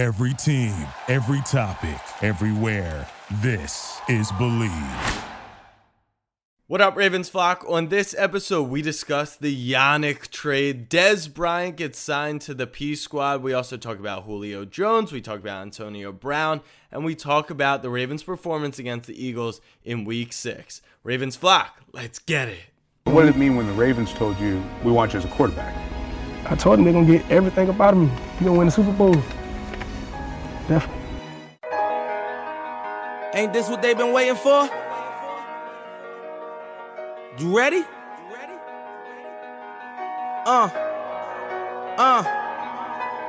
Every team, every topic, everywhere. This is Believe. What up, Ravens flock? On this episode, we discuss the Yannick trade. Dez Bryant gets signed to the P squad. We also talk about Julio Jones. We talk about Antonio Brown. And we talk about the Ravens' performance against the Eagles in week six. Ravens flock, let's get it. What did it mean when the Ravens told you, we want you as a quarterback? I told them they're going to get everything about me. You're going to win the Super Bowl. Definitely. Ain't this what they've been waiting for? You ready? Uh. Uh.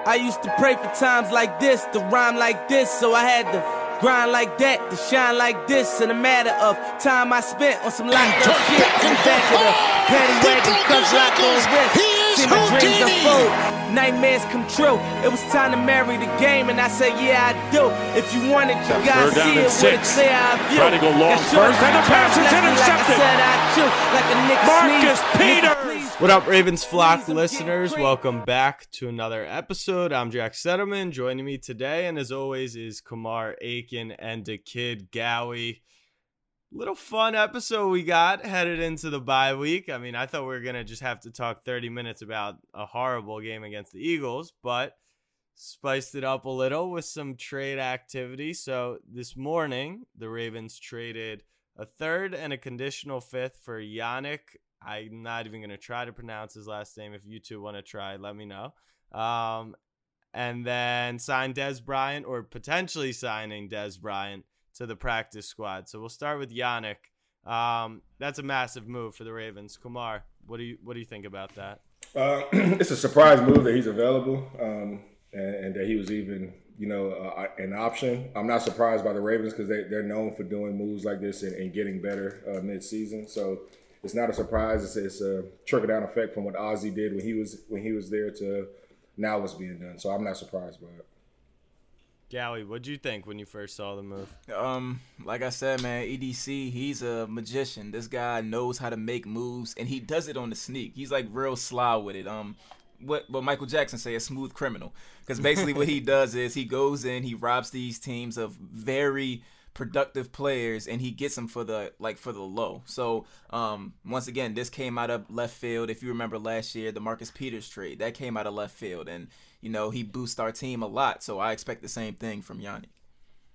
I used to pray for times like this, to rhyme like this, so I had to grind like that, to shine like this. In a matter of time I spent on some locked up shit in the back of the paddy wagon, cuz locked on wrist. See my dreams unfold nightmares come true. It was time to marry the game, and I said, Yeah, I do. If you want it, you gotta see it with a clear eye view. Trying to go long first, and the pass is intercepted. Like I said, I like a Marcus Peters. What up, Ravens flock listeners? Welcome back to another episode. I'm Jack Settleman. Joining me today, and as always, is Kamar Aiken and the kid Gowie little fun episode we got headed into the bye week. I mean, I thought we were going to just have to talk 30 minutes about a horrible game against the Eagles, but spiced it up a little with some trade activity. So this morning, the Ravens traded a third and a conditional fifth for Yannick. I'm not even going to try to pronounce his last name. If you two want to try, let me know. Um, and then signed Dez Bryant, or potentially signing Dez Bryant to the practice squad. So we'll start with Yannick. Um, that's a massive move for the Ravens. Kamar, what do you what do you think about that? Uh, it's a surprise move that he's available um, and, and, that he was even you know uh, an option. I'm not surprised by the Ravens because they they're known for doing moves like this and, and getting better uh, mid season. So it's not a surprise. It's, it's a trickle down effect from what Ozzie did when he was when he was there to now what's being done. So I'm not surprised by it. Gowie, what'd you think when you first saw the move? Um, like I said, man, EDC, he's a magician. This guy knows how to make moves, and he does it on the sneak. He's like real sly with it. Um, what what Michael Jackson say, a smooth criminal. Because basically, what he does is he goes in, he robs these teams of very productive players and he gets them for the like for the low. So um once again this came out of left field. If you remember last year the Marcus Peters trade, that came out of left field and you know, he boosts our team a lot. So I expect the same thing from Yannick.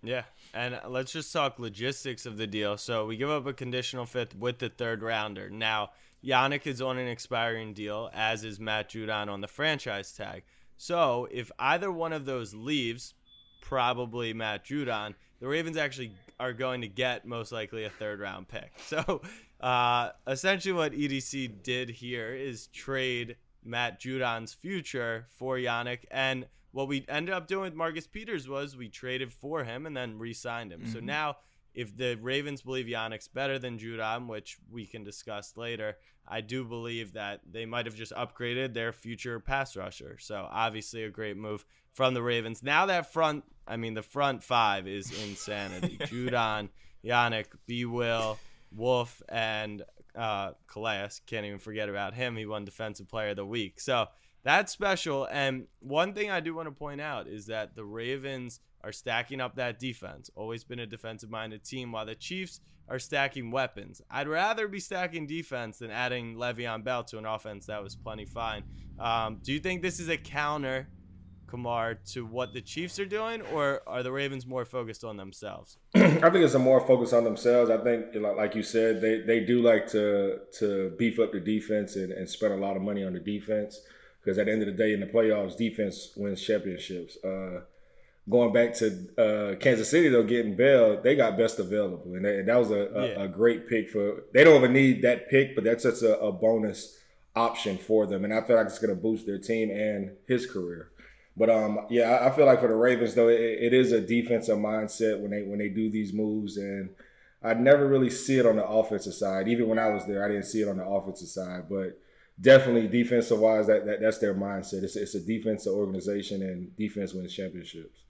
Yeah. And let's just talk logistics of the deal. So we give up a conditional fifth with the third rounder. Now, Yannick is on an expiring deal, as is Matt Judon on the franchise tag. So if either one of those leaves, probably Matt Judon, the Ravens actually are going to get most likely a third round pick. So uh, essentially, what EDC did here is trade Matt Judon's future for Yannick. And what we ended up doing with Marcus Peters was we traded for him and then re signed him. Mm-hmm. So now, if the Ravens believe Yannick's better than Judon, which we can discuss later, I do believe that they might have just upgraded their future pass rusher. So obviously, a great move from the Ravens. Now that front, I mean, the front five is insanity. Judon, Yannick, B. Will, Wolfe, and uh, Calais. Can't even forget about him. He won Defensive Player of the Week. So that's special. And one thing I do want to point out is that the Ravens are stacking up that defense. Always been a defensive minded team, while the Chiefs are stacking weapons. I'd rather be stacking defense than adding Le'Veon Bell to an offense that was plenty fine. Um, do you think this is a counter Kamar to what the Chiefs are doing, or are the Ravens more focused on themselves? I think it's a more focus on themselves. I think, like you said, they, they do like to to beef up the defense and, and spend a lot of money on the defense because at the end of the day, in the playoffs, defense wins championships. Uh, going back to uh, Kansas City, though, getting Bell, they got best available, and, they, and that was a, a, yeah. a, great pick for. They don't even need that pick, but that's just a, a bonus option for them, and I feel like it's going to boost their team and his career. But um, yeah, I feel like for the Ravens though, it, it is a defensive mindset when they when they do these moves, and I never really see it on the offensive side. Even when I was there, I didn't see it on the offensive side, but definitely defensive wise, that, that that's their mindset. It's it's a defensive organization, and defense wins championships.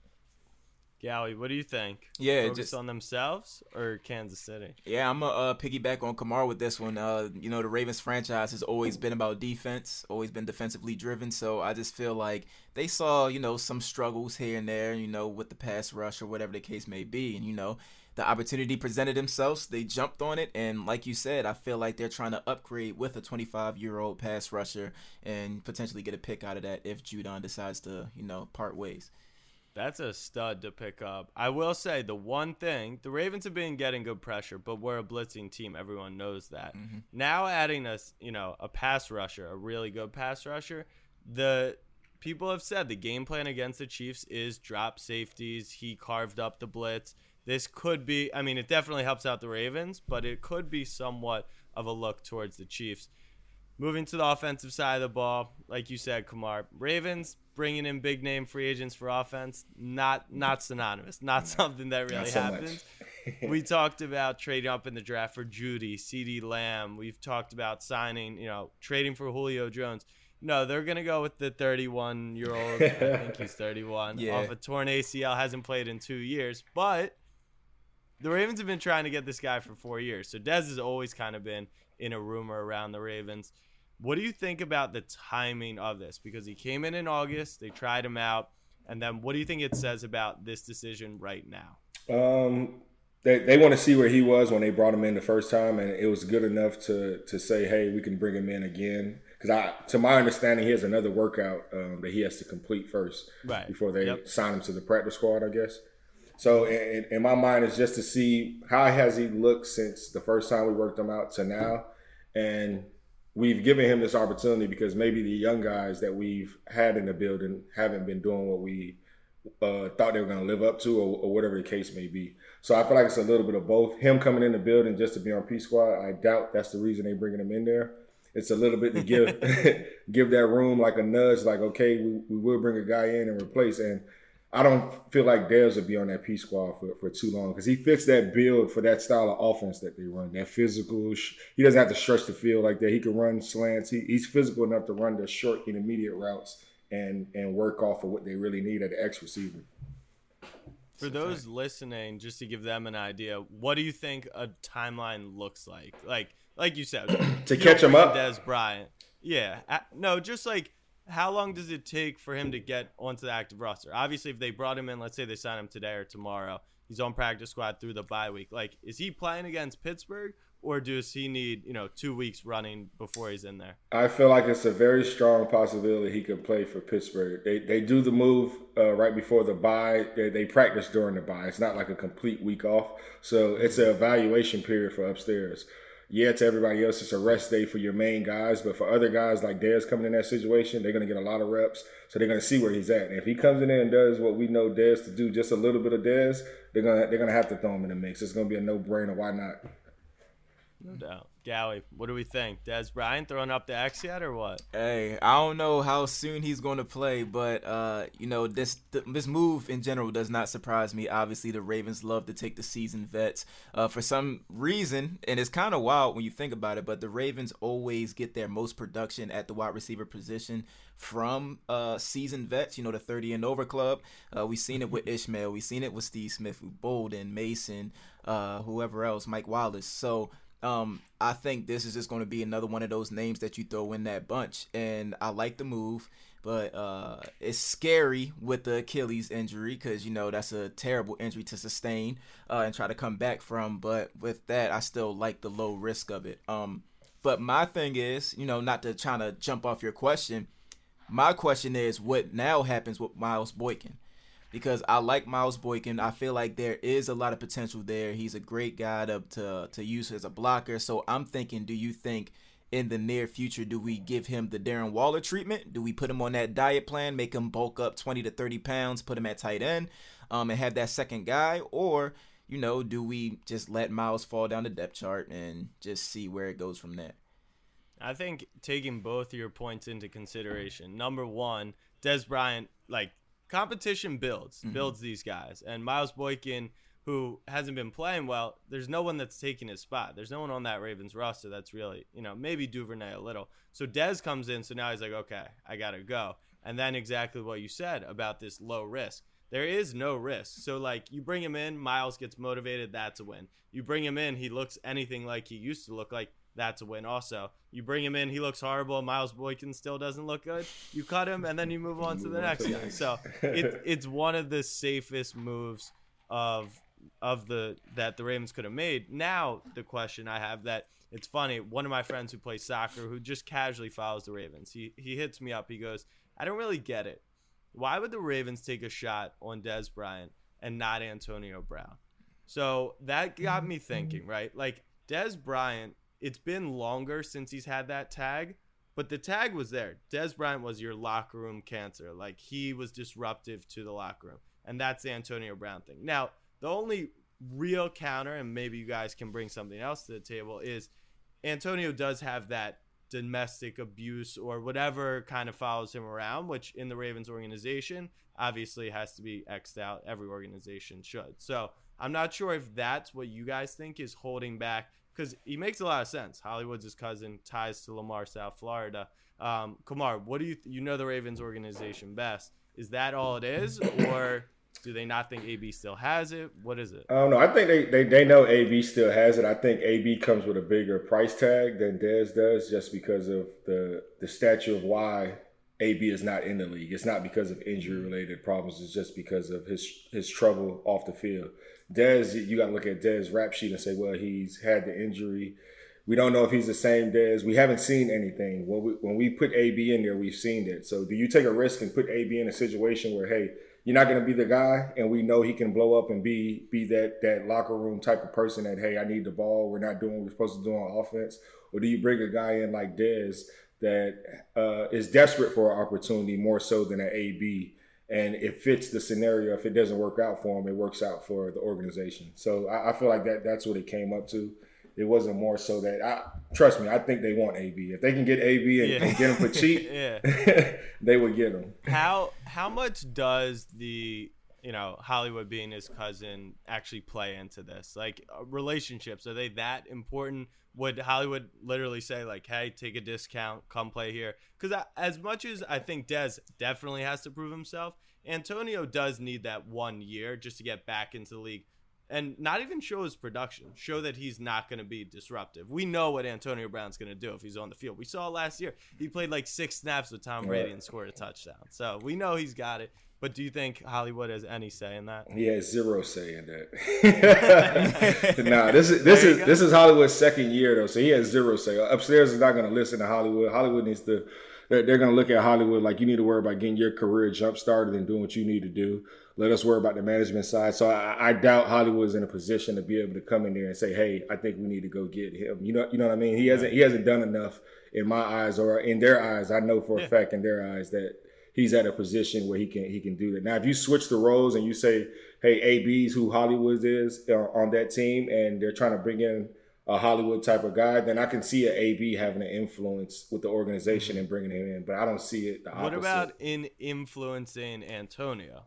Gally, what do you think? Yeah, Focus just- on themselves or Kansas City. Yeah, I'm gonna uh, piggyback on Kamar with this one. Uh, you know, the Ravens franchise has always been about defense, always been defensively driven. So I just feel like they saw, you know, some struggles here and there, you know, with the pass rush or whatever the case may be. And, you know, the opportunity presented themselves, they jumped on it. And like you said, I feel like they're trying to upgrade with a 25 year old pass rusher and potentially get a pick out of that if Judon decides to, you know, part ways. That's a stud to pick up. I will say the one thing the Ravens have been getting good pressure, but we're a blitzing team. Everyone knows that. Mm-hmm. Now adding us, you know, a pass rusher, a really good pass rusher. The people have said the game plan against the Chiefs is drop safeties. He carved up the blitz. This could be. I mean, it definitely helps out the Ravens, but it could be somewhat of a look towards the Chiefs. Moving to the offensive side of the ball, like you said, Kamar, Ravens bringing in big name free agents for offense, not not synonymous, not something that really so happens. we talked about trading up in the draft for Jeudy, CeeDee Lamb. We've talked about signing, you know, trading for Julio Jones. No, they're gonna go with the 31 year old. I think he's 31. Yeah. Off a torn ACL, hasn't played in two years, but the Ravens have been trying to get this guy for four years. So Dez has always kind of been in a rumor around the Ravens. What do you think about the timing of this? Because he came in in August, they tried him out, and then what do you think it says about this decision right now? Um, they they want to see where he was when they brought him in the first time, and it was good enough to to say, hey, we can bring him in again. Because I, to my understanding, he has another workout um, that he has to complete first Right. before they Yep. sign him to the practice squad, I guess. So in, in my mind, it's just to see how has he looked since the first time we worked him out to now, and we've given him this opportunity because maybe the young guys that we've had in the building haven't been doing what we uh, thought they were going to live up to, or, or whatever the case may be. So I feel like it's a little bit of both. Him coming in the building just to be on P Squad, I doubt that's the reason they're bringing him in there. It's a little bit to give give that room like a nudge, like okay, we, we will bring a guy in and replace. And I don't feel like Dez will be on that P Squad for, for too long because he fits that build for that style of offense that they run. That physical, he doesn't have to stretch the field like that. He can run slants. He, he's physical enough to run the short, intermediate routes and and work off of what they really need at the X receiver. For those listening, just to give them an idea, what do you think a timeline looks like? Like, like you said, To you catch him up? Dez Bryant. Yeah, no, just like how long does it take for him to get onto the active roster? Obviously, if they brought him in, let's say they sign him today or tomorrow, he's on practice squad through the bye week. Like, is he playing against Pittsburgh, or does he need you know two weeks running before he's in there? I feel like it's a very strong possibility he could play for Pittsburgh. They they do the move uh, right before the bye. They, they practice during the bye. It's not like a complete week off. So it's an evaluation period for upstairs. Yeah, to everybody else, it's a rest day for your main guys. But for other guys like Dez coming in that situation, they're going to get a lot of reps. So they're going to see where he's at. And if he comes in there and does what we know Dez to do, just a little bit of Dez, they're going to they're going to have to throw him in the mix. It's going to be a no brainer. Why not? No doubt. Gowie, what do we think? Dez Bryant throwing up the X yet, or what? Hey, I don't know how soon he's going to play, but uh, you know this th- this move in general does not surprise me. Obviously, the Ravens love to take the seasoned vets uh, for some reason, and it's kind of wild when you think about it. But the Ravens always get their most production at the wide receiver position from uh, seasoned vets. You know, the thirty and over club. Uh, we've seen it with Ishmael. We've seen it with Steve Smith, with Boldin, Mason, uh, whoever else, Mike Wallace. So um, I think this is just going to be another one of those names that you throw in that bunch, and I like the move, but uh, it's scary with the Achilles injury because you know that's a terrible injury to sustain uh, and try to come back from. But with that, I still like the low risk of it. Um, but my thing is, you know, not to try to jump off your question. My question is, what now happens with Miles Boykin? Because I like Miles Boykin. I feel like there is a lot of potential there. He's a great guy to to, to use as a blocker. So I'm thinking, do you think in the near future do we give him the Darren Waller treatment? Do we put him on that diet plan, make him bulk up 20 to 30 pounds, put him at tight end, um, and have that second guy, or you know, do we just let Miles fall down the depth chart and just see where it goes from there? I think taking both your points into consideration. Number one, Dez Bryant, like competition builds, mm-hmm. builds these guys. And Miles Boykin, who hasn't been playing well, there's no one that's taking his spot. There's no one on that Ravens roster that's really, you know, maybe Duvernay a little. So Dez comes in, so now he's like, okay, I gotta go. And then exactly what you said about this low risk. there is no risk. So like you bring him in, Miles gets motivated, that's a win. You bring him in, he looks anything like he used to look like, that's a win also. You bring him in, he looks horrible, Miles Boykin still doesn't look good. You cut him and then you move on to the next guy. So it, it's one of the safest moves of of the that the Ravens could have made. Now the question I have that it's funny, one of my friends who plays soccer who just casually follows the Ravens. He he hits me up. He goes, "I don't really get it why would the Ravens take a shot on Dez Bryant and not Antonio Brown? So that got me thinking, right? Like Dez Bryant, it's been longer since he's had that tag, but the tag was there. Dez Bryant was your locker room cancer. Like he was disruptive to the locker room. And that's the Antonio Brown thing. Now, the only real counter, and maybe you guys can bring something else to the table, is Antonio does have that domestic abuse or whatever kind of follows him around, which in the Ravens organization obviously has to be xed out. Every organization should. So I'm not sure if that's what you guys think is holding back because he makes a lot of sense. Hollywood's his cousin, ties to Lamar, South Florida. Um, Kamar, what do you th- you know the Ravens organization best? Is that all it is, or do they not think AB still has it? What is it? I don't know. I think they, they, they know AB still has it. I think AB comes with a bigger price tag than Dez does just because of the the statue of why AB is not in the league. It's not because of injury related problems. It's just because of his his trouble off the field. Dez, you got to look at Dez' rap sheet and say, well, he's had the injury. We don't know if he's the same Dez. We haven't seen anything. When we, when we put AB in there, we've seen it. So do you take a risk and put AB in a situation where, hey, you're not going to be the guy, and we know he can blow up and be be that that locker room type of person that hey, I need the ball. We're not doing what we're supposed to do on offense. Or do you bring a guy in like Dez that uh, is desperate for an opportunity more so than an AB? And it fits the scenario. If it doesn't work out for him, it works out for the organization. So I, I feel like that that's what it came up to. It wasn't more so that I trust me. I think they want AB. If they can get AB and, yeah. and get him for cheap, yeah. they would get him. How how much does the you know Hollywood being his cousin actually play into this? Like uh, relationships, are they that important? Would Hollywood literally say like, "Hey, take a discount, come play here"? Because as much as I think Dez definitely has to prove himself, Antonio does need that one year just to get back into the league and not even show his production, show that he's not going to be disruptive. We know what Antonio Brown's going to do if he's on the field. We saw last year he played like six snaps with Tom Brady and scored a touchdown. So we know he's got it. But do you think Hollywood has any say in that? He has zero say in that. nah, this is this is go. this is Hollywood's second year though, so he has zero say. Uh, upstairs is not going to listen to Hollywood. Hollywood needs to. They're, they're going to look at Hollywood like you need to worry about getting your career jump started and doing what you need to do. Let us worry about the management side. So I, I doubt Hollywood's in a position to be able to come in there and say, "Hey, I think we need to go get him." You know, you know what I mean? He hasn't he hasn't done enough in my eyes or in their eyes. I know for a fact in their eyes that he's at a position where he can he can do that. Now, if you switch the roles and you say, "Hey, AB's who Hollywood is uh, on that team," and they're trying to bring in a Hollywood type of guy, then I can see an AB having an influence with the organization mm-hmm. and bringing him in. But I don't see it. what about in influencing Antonio?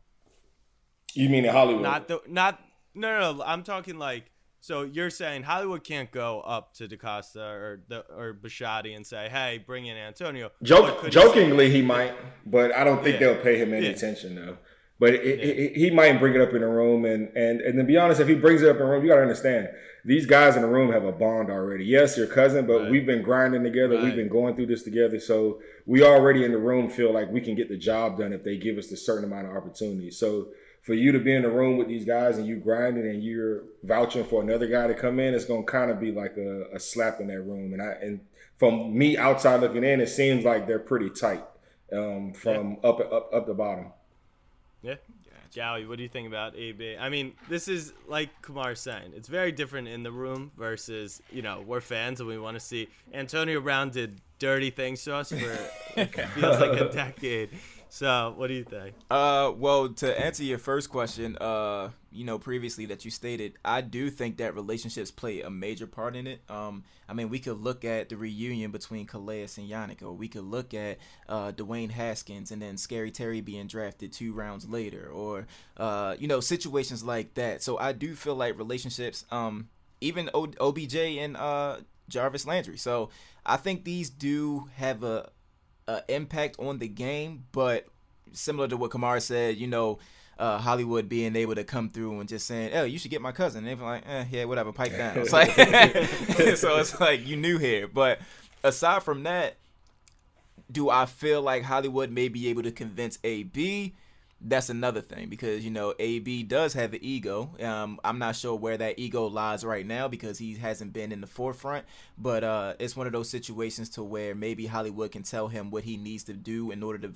You mean in Hollywood? Not the not no no. no I'm talking like so you're saying Hollywood can't go up to DeCosta or the or Bisciotti and say, "Hey, bring in Antonio." Joke, jokingly, he might, but I don't think yeah. they'll pay him any yeah. attention though. But it, yeah. it, he might bring it up in the room, and and and to be honest, if he brings it up in the room, you got to understand these guys in the room have a bond already. Yes, your cousin, but right. we've been grinding together. Right. We've been going through this together, so we already in the room feel like we can get the job done if they give us a certain amount of opportunity. So for you to be in the room with these guys and you grinding and you're vouching for another guy to come in, it's gonna kind of be like a, a, slap in that room. And I and from me outside looking in, it seems like they're pretty tight um, from yeah. up up up the bottom. Yeah. Jowie, what do you think about AB? I mean, this is like Kamar's saying. It's very different in the room versus, you know, we're fans and we want to see Antonio Brown did dirty things to us for it feels like a decade. So, what do you think? Uh, well, to answer your first question, uh, you know, previously that you stated, I do think that relationships play a major part in it. Um, I mean, we could look at the reunion between Calais and Yannick, or we could look at uh, Dwayne Haskins and then Scary Terry being drafted two rounds later, or uh, you know, situations like that. So I do feel like relationships, um, even o- OBJ and uh Jarvis Landry. So I think these do have a uh, impact on the game, but similar to what Kamara said, you know, uh, Hollywood being able to come through and just saying, "Oh, you should get my cousin." And they're like, eh, "Yeah, whatever, pipe down." It's like, so it's like you knew here. But aside from that, do I feel like Hollywood may be able to convince AB? That's another thing because you know AB does have an ego. Um, I'm not sure where that ego lies right now because he hasn't been in the forefront. But uh, it's one of those situations to where maybe Hollywood can tell him what he needs to do in order to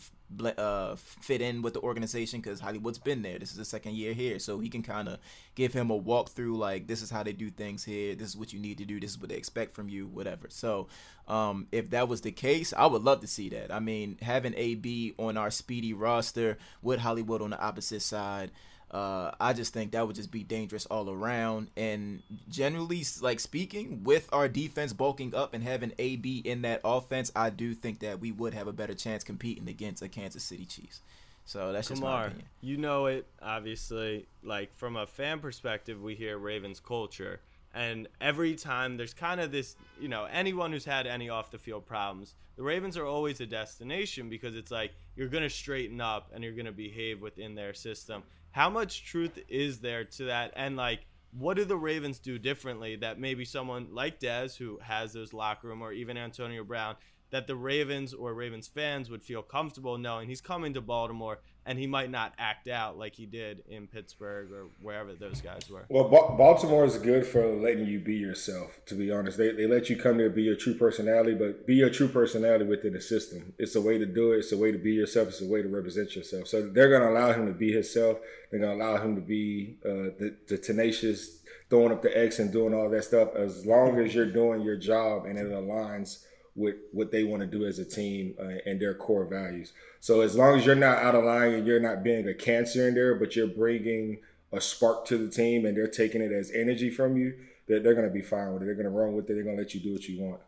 uh, fit in with the organization because Hollywood's been there. This is the second year here, so he can kind of give him a walkthrough. Like this is how they do things here. This is what you need to do. This is what they expect from you. Whatever. So um, if that was the case, I would love to see that. I mean, having AB on our speedy roster with Hollywood on the opposite side, uh, I just think that would just be dangerous all around. And generally, like speaking, with our defense bulking up and having AB in that offense, I do think that we would have a better chance competing against a Kansas City Chiefs. So that's just Kamar, my opinion. You know it, obviously. Like from a fan perspective, we hear Ravens culture and every time there's kind of this, you know, anyone who's had any off the field problems, the Ravens are always a destination because it's like you're going to straighten up and you're going to behave within their system. How much truth is there to that? And like, what do the Ravens do differently that maybe someone like Dez, who has those locker room, or even Antonio Brown, that the Ravens or Ravens fans would feel comfortable knowing he's coming to Baltimore and he might not act out like he did in Pittsburgh or wherever those guys were. Well, ba- Baltimore is good for letting you be yourself. To be honest, they they let you come there, be your true personality, but be your true personality within the system. It's a way to do it. It's a way to be yourself. It's a way to represent yourself. So they're going to allow him to be himself. They're going to allow him to be uh, the, the tenacious, throwing up the X and doing all that stuff. As long as you're doing your job and it aligns with what they want to do as a team uh, and their core values. So as long as you're not out of line and you're not being a cancer in there, but you're bringing a spark to the team and they're taking it as energy from you, they're, they're going to be fine with it. They're going to run with it. They're going to let you do what you want.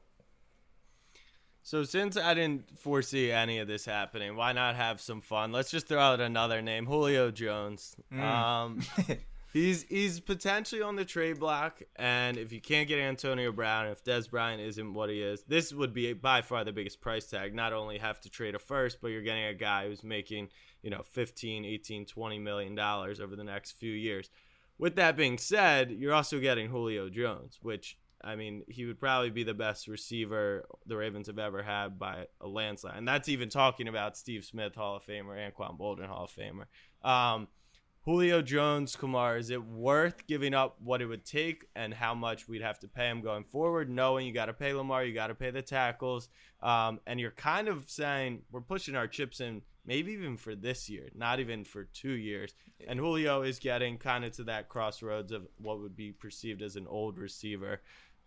So since I didn't foresee any of this happening, why not have some fun? Let's just throw out another name, Julio Jones. Mm. Um, he's he's potentially on the trade block, and if you can't get Antonio Brown, if Dez Bryant isn't what he is, this would be by far the biggest price tag. Not only have to trade a first, but you're getting a guy who's making, you know, 15, 18, 20 million dollars over the next few years. With that being said, you're also getting Julio Jones, which I mean, he would probably be the best receiver the Ravens have ever had by a landslide. And that's even talking about Steve Smith, Hall of Famer, Anquan Boldin, Hall of Famer. Um, Julio Jones, Kamar, is it worth giving up what it would take and how much we'd have to pay him going forward, knowing you got to pay Lamar, you got to pay the tackles, um, and you're kind of saying we're pushing our chips in, maybe even for this year, not even for two years. And Julio is getting kind of to that crossroads of what would be perceived as an old receiver.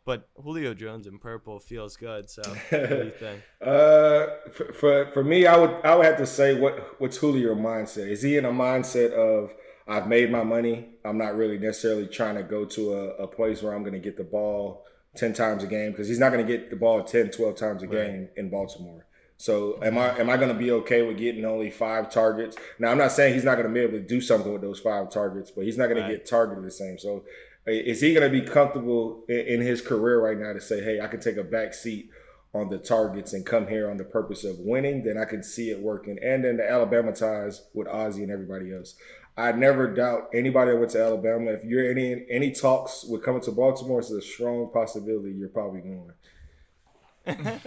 But Julio Jones in purple feels good. So, what do you think? uh, for, for for me, I would I would have to say what what's Julio mindset? Is he in a mindset of I've made my money. I'm not really necessarily trying to go to a, a place where I'm going to get the ball 10 times a game because he's not going to get the ball 10, 12 times a right. game in Baltimore. So am I am I going to be okay with getting only five targets? Now I'm not saying he's not going to be able to do something with those five targets, but he's not going right. to get targeted the same. So is he going to be comfortable in, in his career right now to say, "Hey, I can take a back seat on the targets and come here on the purpose of winning?" Then I can see it working. And then the Alabama ties with Ozzie and everybody else. I never doubt anybody that went to Alabama. If you're any any talks with coming to Baltimore, it's a strong possibility you're probably going.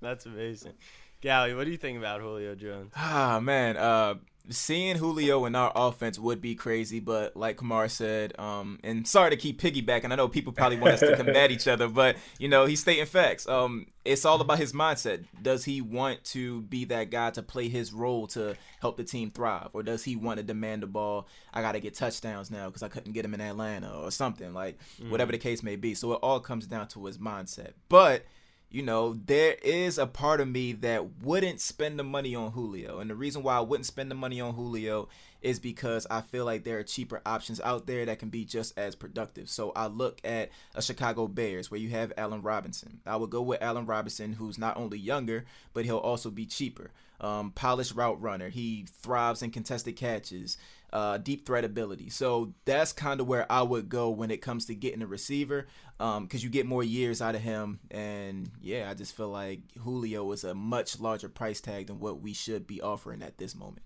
That's amazing. Gally, what do you think about Julio Jones? Ah man, uh, seeing Julio in our offense would be crazy, but like Kamar said, um, and sorry to keep piggybacking. I know people probably want us to combat each other, but you know he's stating facts. Um, it's all about his mindset. Does he want to be that guy to play his role to help the team thrive, or does he want to demand the ball? I got to get touchdowns now because I couldn't get him in Atlanta or something like mm. whatever the case may be. So it all comes down to his mindset, but you know, there is a part of me that wouldn't spend the money on Julio. And the reason why I wouldn't spend the money on Julio is because I feel like there are cheaper options out there that can be just as productive. So I look at a Chicago Bears where you have Allen Robinson. I would go with Allen Robinson, who's not only younger, but he'll also be cheaper. Um, polished route runner. He thrives in contested catches uh, deep threat ability. So that's kind of where I would go when it comes to getting a receiver, because um, you get more years out of him. And yeah, I just feel like Julio is a much larger price tag than what we should be offering at this moment.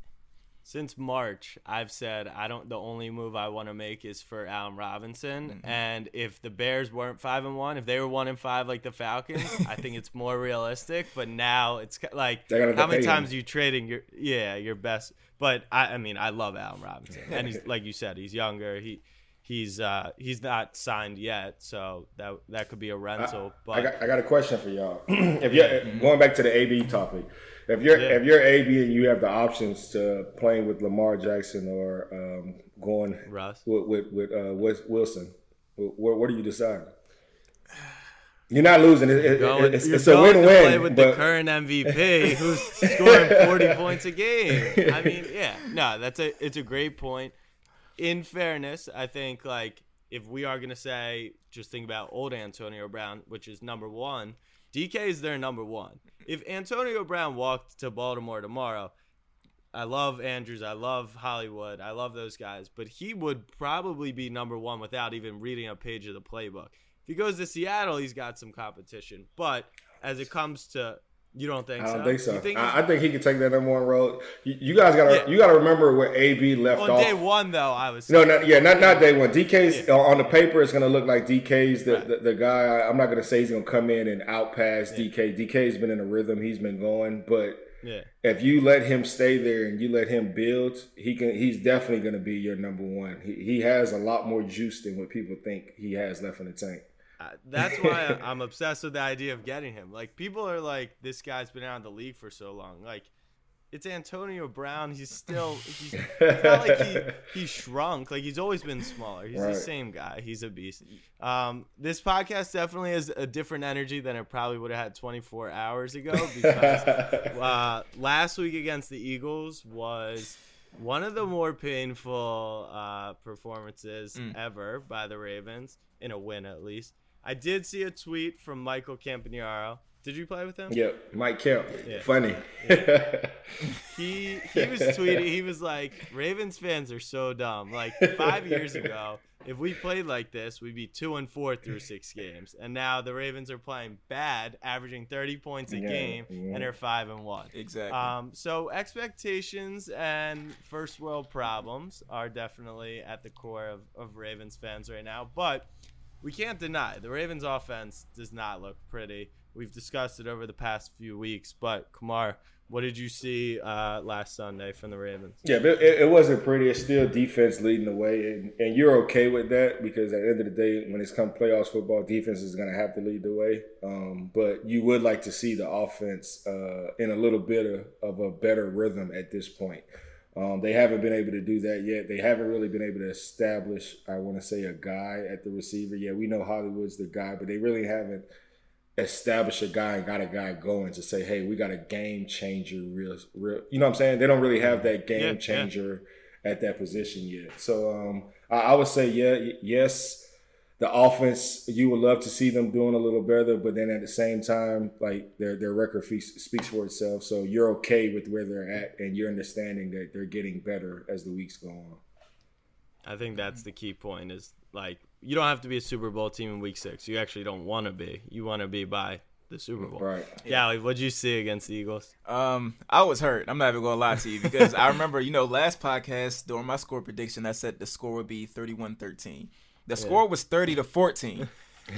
Since March, I've said I don't. The only move I want to make is for Allen Robinson. Mm-hmm. And if the Bears weren't five and one, if they were one and five like the Falcons, I think it's more realistic. But now it's like They're gonna have how many him. times are you trading your yeah your best? But I, I mean, I love Allen Robinson, and he's like you said, he's younger. He he's uh he's not signed yet, so that that could be a rental. but I got, I got a question for y'all. if you're going back to the AB topic, if you're Yeah. if you're AB and you have the options to playing with Lamar Jackson or um, going Russ. with with, with uh, Wilson, what, what do you decide? You're not losing. It, it, Going, it's you're it's a going to win-win. play with the but- current MVP who's scoring 40 points a game. I mean, yeah, no, that's a it's a great point. In fairness, I think like if we are gonna say just think about old Antonio Brown, which is number one, DK is their number one. If Antonio Brown walked to Baltimore tomorrow, I love Andrews, I love Hollywood, I love those guys, but he would probably be number one without even reading a page of the playbook. If he goes to Seattle, he's got some competition. But as it comes to, you don't think so. I don't think so. Think I, I think he can take that number one road. You, you guys got to Yeah. you got to remember where AB left on off. day one though, I was No, no, yeah, not not day one. DK's on the paper. It's gonna look like DK's the, the, the guy. I'm not gonna say he's gonna come in and outpass DK. DK's been in a rhythm. He's been going, but yeah. if you let him stay there and you let him build, he can. He's definitely gonna be your number one. He he has a lot more juice than what people think he has left in the tank. That's why I'm obsessed with the idea of getting him. Like people are like, this guy's been out of the league for so long. Like it's Antonio Brown. He's still. He's, it's not like he he shrunk. Like he's always been smaller. He's Right. the same guy. He's a beast. Um, this podcast definitely has a different energy than it probably would have had 24 hours ago because uh, last week against the Eagles was one of the more painful uh, performances ever by the Ravens in a win, at least. I did see a tweet from Michael Campanaro. Did you play with him? Yep, Mike Kemp, Yeah. funny. He he was tweeting. He was like, "Ravens fans are so dumb. Like five years ago, if we played like this, we'd be two and four through six games. And now the Ravens are playing bad, averaging thirty points a Yeah, game, yeah. and they're five and one. Exactly. Um, so expectations and first world problems are definitely at the core of, of Ravens fans right now. But we can't deny the Ravens offense does not look pretty. We've discussed it over the past few weeks. But Kamar, what did you see uh, last Sunday from the Ravens? Yeah, but it, it wasn't pretty. It's still defense leading the way, and, and you're okay with that because at the end of the day, when it's come playoffs football, defense is going to have to lead the way. Um, but you would like to see the offense uh, in a little bit of, of a better rhythm at this point. Um, they haven't been able to do that yet. They haven't really been able to establish, I want to say, a guy at the receiver. Yeah, we know Hollywood's the guy, but they really haven't established a guy and got a guy going to say, hey, we got a game changer, real, real. You know what I'm saying? They don't really have that game yeah. changer at that position yet. So um, I, I would say, yeah, yes, the offense you would love to see them doing a little better, but then at the same time, like their their record fe- speaks for itself. So you're okay with where they're at, and you're understanding that they're getting better as the weeks go on. I think that's the key point. Is like you don't have to be a Super Bowl team in Week Six. You actually don't want to be. You want to be by the Super Bowl. Right. Yeah. Like, what'd you see against the Eagles? Um, I was hurt. I'm not even gonna lie to you because I remember, you know, last podcast during my score prediction, I said the score would be 31-13. The score was 30 to 14.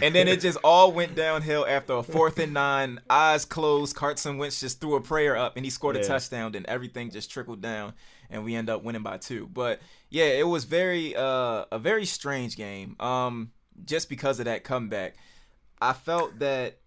And then it just all went downhill after a fourth and nine, eyes closed. Carson Wentz just threw a prayer up and he scored a touchdown. Then everything just trickled down, and we end up winning by two. But yeah, it was very uh, a very strange game. Um, just because of that comeback, I felt that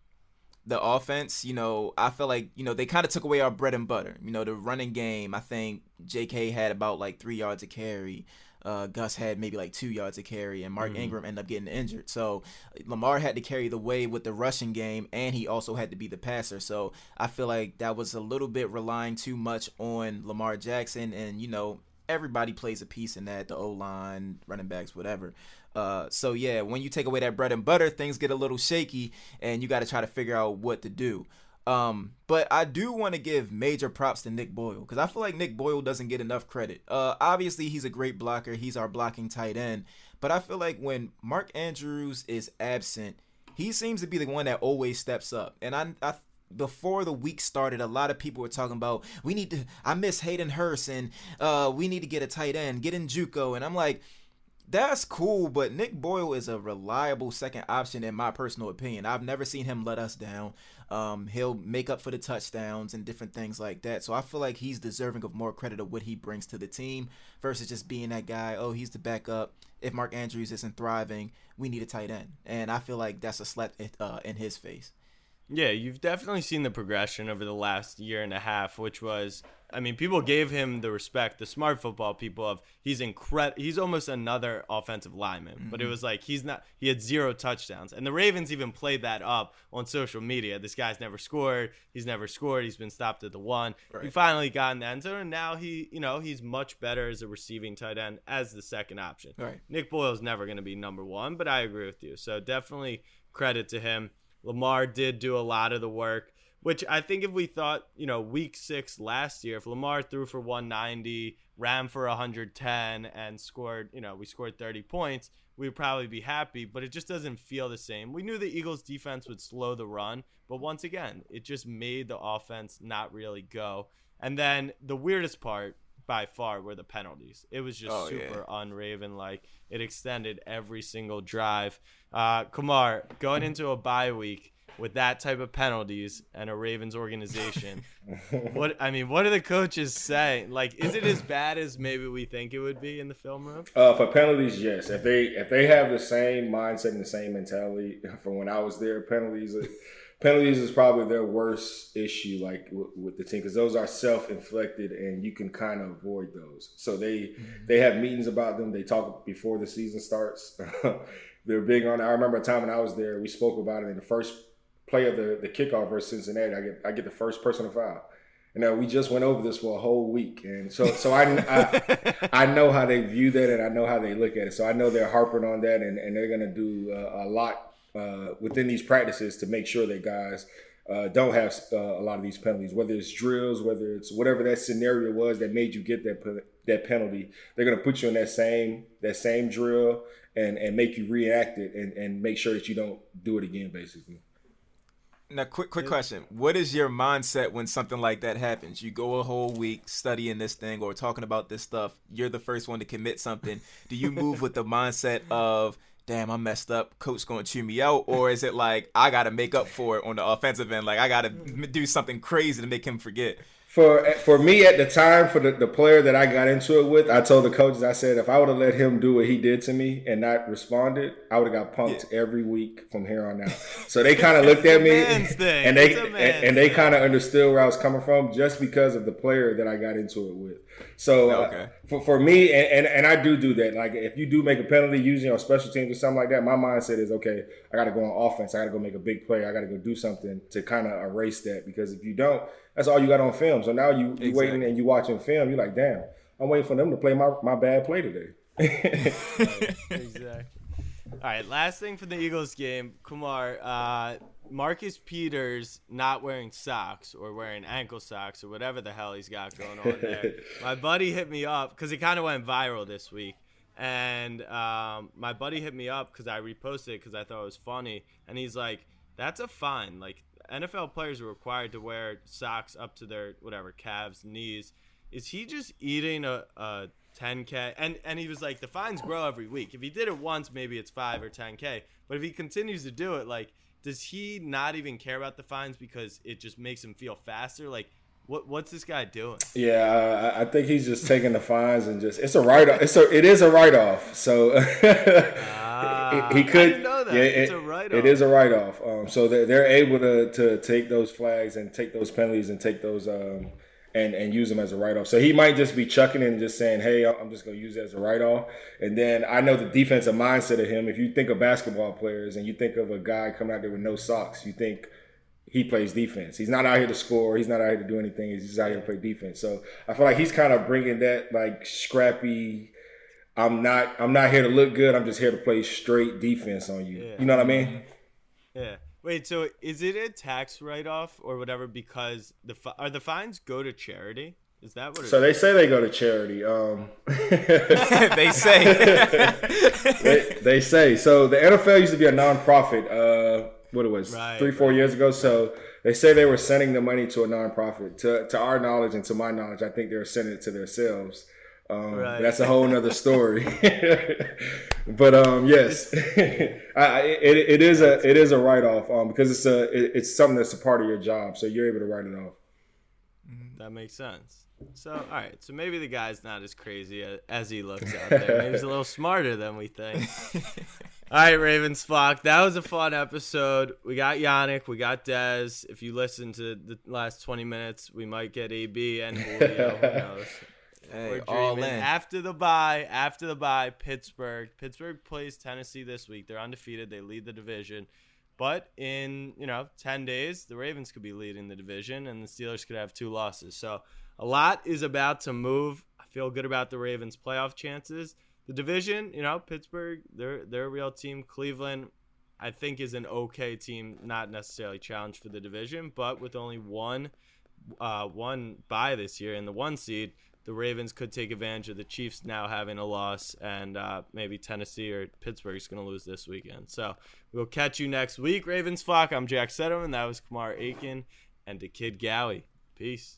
the offense, you know, I felt like, you know, they kind of took away our bread and butter. You know, the running game, I think JK had about like three yards of carry. Uh, Gus had maybe like two yards to carry, and Mark Ingram ended up getting injured. So Lamar had to carry the way with the rushing game, and he also had to be the passer. So I feel like that was a little bit relying too much on Lamar Jackson, and you know everybody plays a piece in that, the O line, running backs, whatever. Uh, so yeah, when you take away that bread and butter, things get a little shaky, and you got to try to figure out what to do. Um, but I do want to give major props to Nick Boyle because I feel like Nick Boyle doesn't get enough credit. Uh, obviously he's a great blocker. He's our blocking tight end. But I feel like when Mark Andrews is absent, he seems to be the one that always steps up. And I, I before the week started, a lot of people were talking about we need to. I miss Hayden Hurst and uh, we need to get a tight end, get in JUCO, and I'm like, that's cool, but Nick Boyle is a reliable second option in my personal opinion. I've never seen him let us down. Um, he'll make up for the touchdowns and different things like that. So I feel like he's deserving of more credit of what he brings to the team versus just being that guy. Oh, he's the backup. If Mark Andrews isn't thriving, we need a tight end, and I feel like that's a slap uh, in his face. Yeah, you've definitely seen the progression over the last year and a half, which was, I mean, people gave him the respect, the smart football people of he's incredible. He's almost another offensive lineman, mm-hmm. but it mm-hmm. was like he's not. He had zero touchdowns, and the Ravens even played that up on social media. This guy's never scored. He's never scored. He's been stopped at the one. Right. He finally got in the end zone, and now he, you know, he's much better as a receiving tight end as the second option. Right. Nick Boyle's never going to be number one, but I agree with you. So definitely credit to him. Lamar did do a lot of the work, which I think if we thought, you know, week six last year, if Lamar threw for 190, ran for 110, and scored, you know, we scored 30 points, we'd probably be happy, but it just doesn't feel the same. We knew the Eagles defense would slow the run, but once again, it just made the offense not really go. And then the weirdest part by far were the penalties. It was just oh, super yeah. unraven like. It extended every single drive. Uh, Kamar, going into a bye week with that type of penalties and a Ravens organization, what I mean, what do the coaches say? Like, is it as bad as maybe we think it would be in the film room? Uh, for penalties, yes. If they if they have the same mindset and the same mentality from when I was there, penalties penalties is probably their worst issue, like with, with the team, because those are self-inflicted, and you can kind of avoid those. So they mm-hmm. they have meetings about them. They talk before the season starts. They're big on. I remember a time when I was there, we spoke about it in the first play of the the kickoff versus Cincinnati. I get I get the first person to foul. And uh, we just went over this for a whole week, and so so I, I, I know how they view that, and I know how they look at it. So I know they're harping on that, and, and they're gonna do uh, a lot uh, within these practices to make sure that guys uh, don't have uh, a lot of these penalties, whether it's drills, whether it's whatever that scenario was that made you get that that penalty. They're gonna put you in that same that same drill and and make you react it and, and make sure that you don't do it again, basically. Now, quick quick question: What is your mindset when something like that happens? You go a whole week studying this thing or talking about this stuff. You're the first one to commit something. Do you move with the mindset of damn, I messed up. Coach going to chew me out, or is it like I got to make up for it on the offensive end? Like I got to mm. do something crazy to make him forget for for me at the time for the, the player that I got into it with, I told the coaches, I said if I would have let him do what he did to me and not responded, I would have got punked yeah. every week from here on out. So they kind of looked at me and they and, and, they kind of understood where I was coming from just because of the player that I got into it with. So uh, okay. uh, for for me and, and, and I do do that. Like if you do make a penalty using your special teams or something like that, my mindset is okay. I got to go on offense. I got to go make a big play. I got to go do something to kind of erase that because if you don't that's all you got on film. So now you you exactly. waiting and you watching film. You're like, damn, I'm waiting for them to play my, my bad play today. exactly. All right, last thing for the Eagles game, Kamar. Uh, Marcus Peters not wearing socks or wearing ankle socks or whatever the hell he's got going on there. my buddy hit me up because it kind of went viral this week. And um, my buddy hit me up because I reposted it because I thought it was funny. And he's like, that's a fine. Like, NFL players are required to wear socks up to their whatever calves, knees. Is he just eating a, a 10k? And and he was like, the fines grow every week. If he did it once, maybe it's five or 10k. But if he continues to do it, like, does he not even care about the fines because it just makes him feel faster? Like, what what's this guy doing? Yeah, I think he's just taking the fines and just it's a write off. It's a it is a write off. So ah, he could. know that. Yeah, it's it, a write off. It is a write off. Um, so they're, they're able to to take those flags and take those penalties and take those um and and use them as a write off. So he might just be chucking it and just saying, "Hey, I'm just going to use it as a write off." And then I know the defensive mindset of him. If you think of basketball players and you think of a guy coming out there with no socks, you think he plays defense. He's not out here to score. He's not out here to do anything. He's just out here to play defense. So I feel like he's kind of bringing that like scrappy. I'm not. I'm not here to look good. I'm just here to play straight defense on you. Yeah. You know what I mean? Yeah. Wait. So is it a tax write off or whatever? Because the are the fines go to charity? Is that what? so is? they say they go to charity. Um, they say. they, they, say so. The NFL used to be a nonprofit. Uh, what it was right, three four right. years ago. So they say they were sending the money to a nonprofit. To to our knowledge and to my knowledge, I think they were sending it to themselves. Um, right. That's a whole nother story. but um, yes, I, it, it is a it is a write off um, because it's a it, it's something that's a part of your job, so you're able to write it off. That makes sense. So, all right. So maybe the guy's not as crazy as he looks out there. Maybe he's a little smarter than we think. all right, Ravens flock. That was a fun episode. We got Yannick. We got Dez. If you listen to the last 20 minutes, we might get AB and Julio. Who knows? Hey, all in. After the bye, after the bye, Pittsburgh. Pittsburgh plays Tennessee this week. They're undefeated. They lead the division. But in, you know, 10 days, the Ravens could be leading the division and the Steelers could have two losses. So a lot is about to move. I feel good about the Ravens' playoff chances. The division, you know, Pittsburgh, they're they're a real team. Cleveland, I think, is an okay team, not necessarily challenged for the division, but with only one uh, one bye this year in the one seed, the Ravens could take advantage of the Chiefs now having a loss, and uh, maybe Tennessee or Pittsburgh is going to lose this weekend. So we'll catch you next week, Ravens flock. I'm Jack Settleman. That was Kamar Aiken and the Kid Gowie. Peace.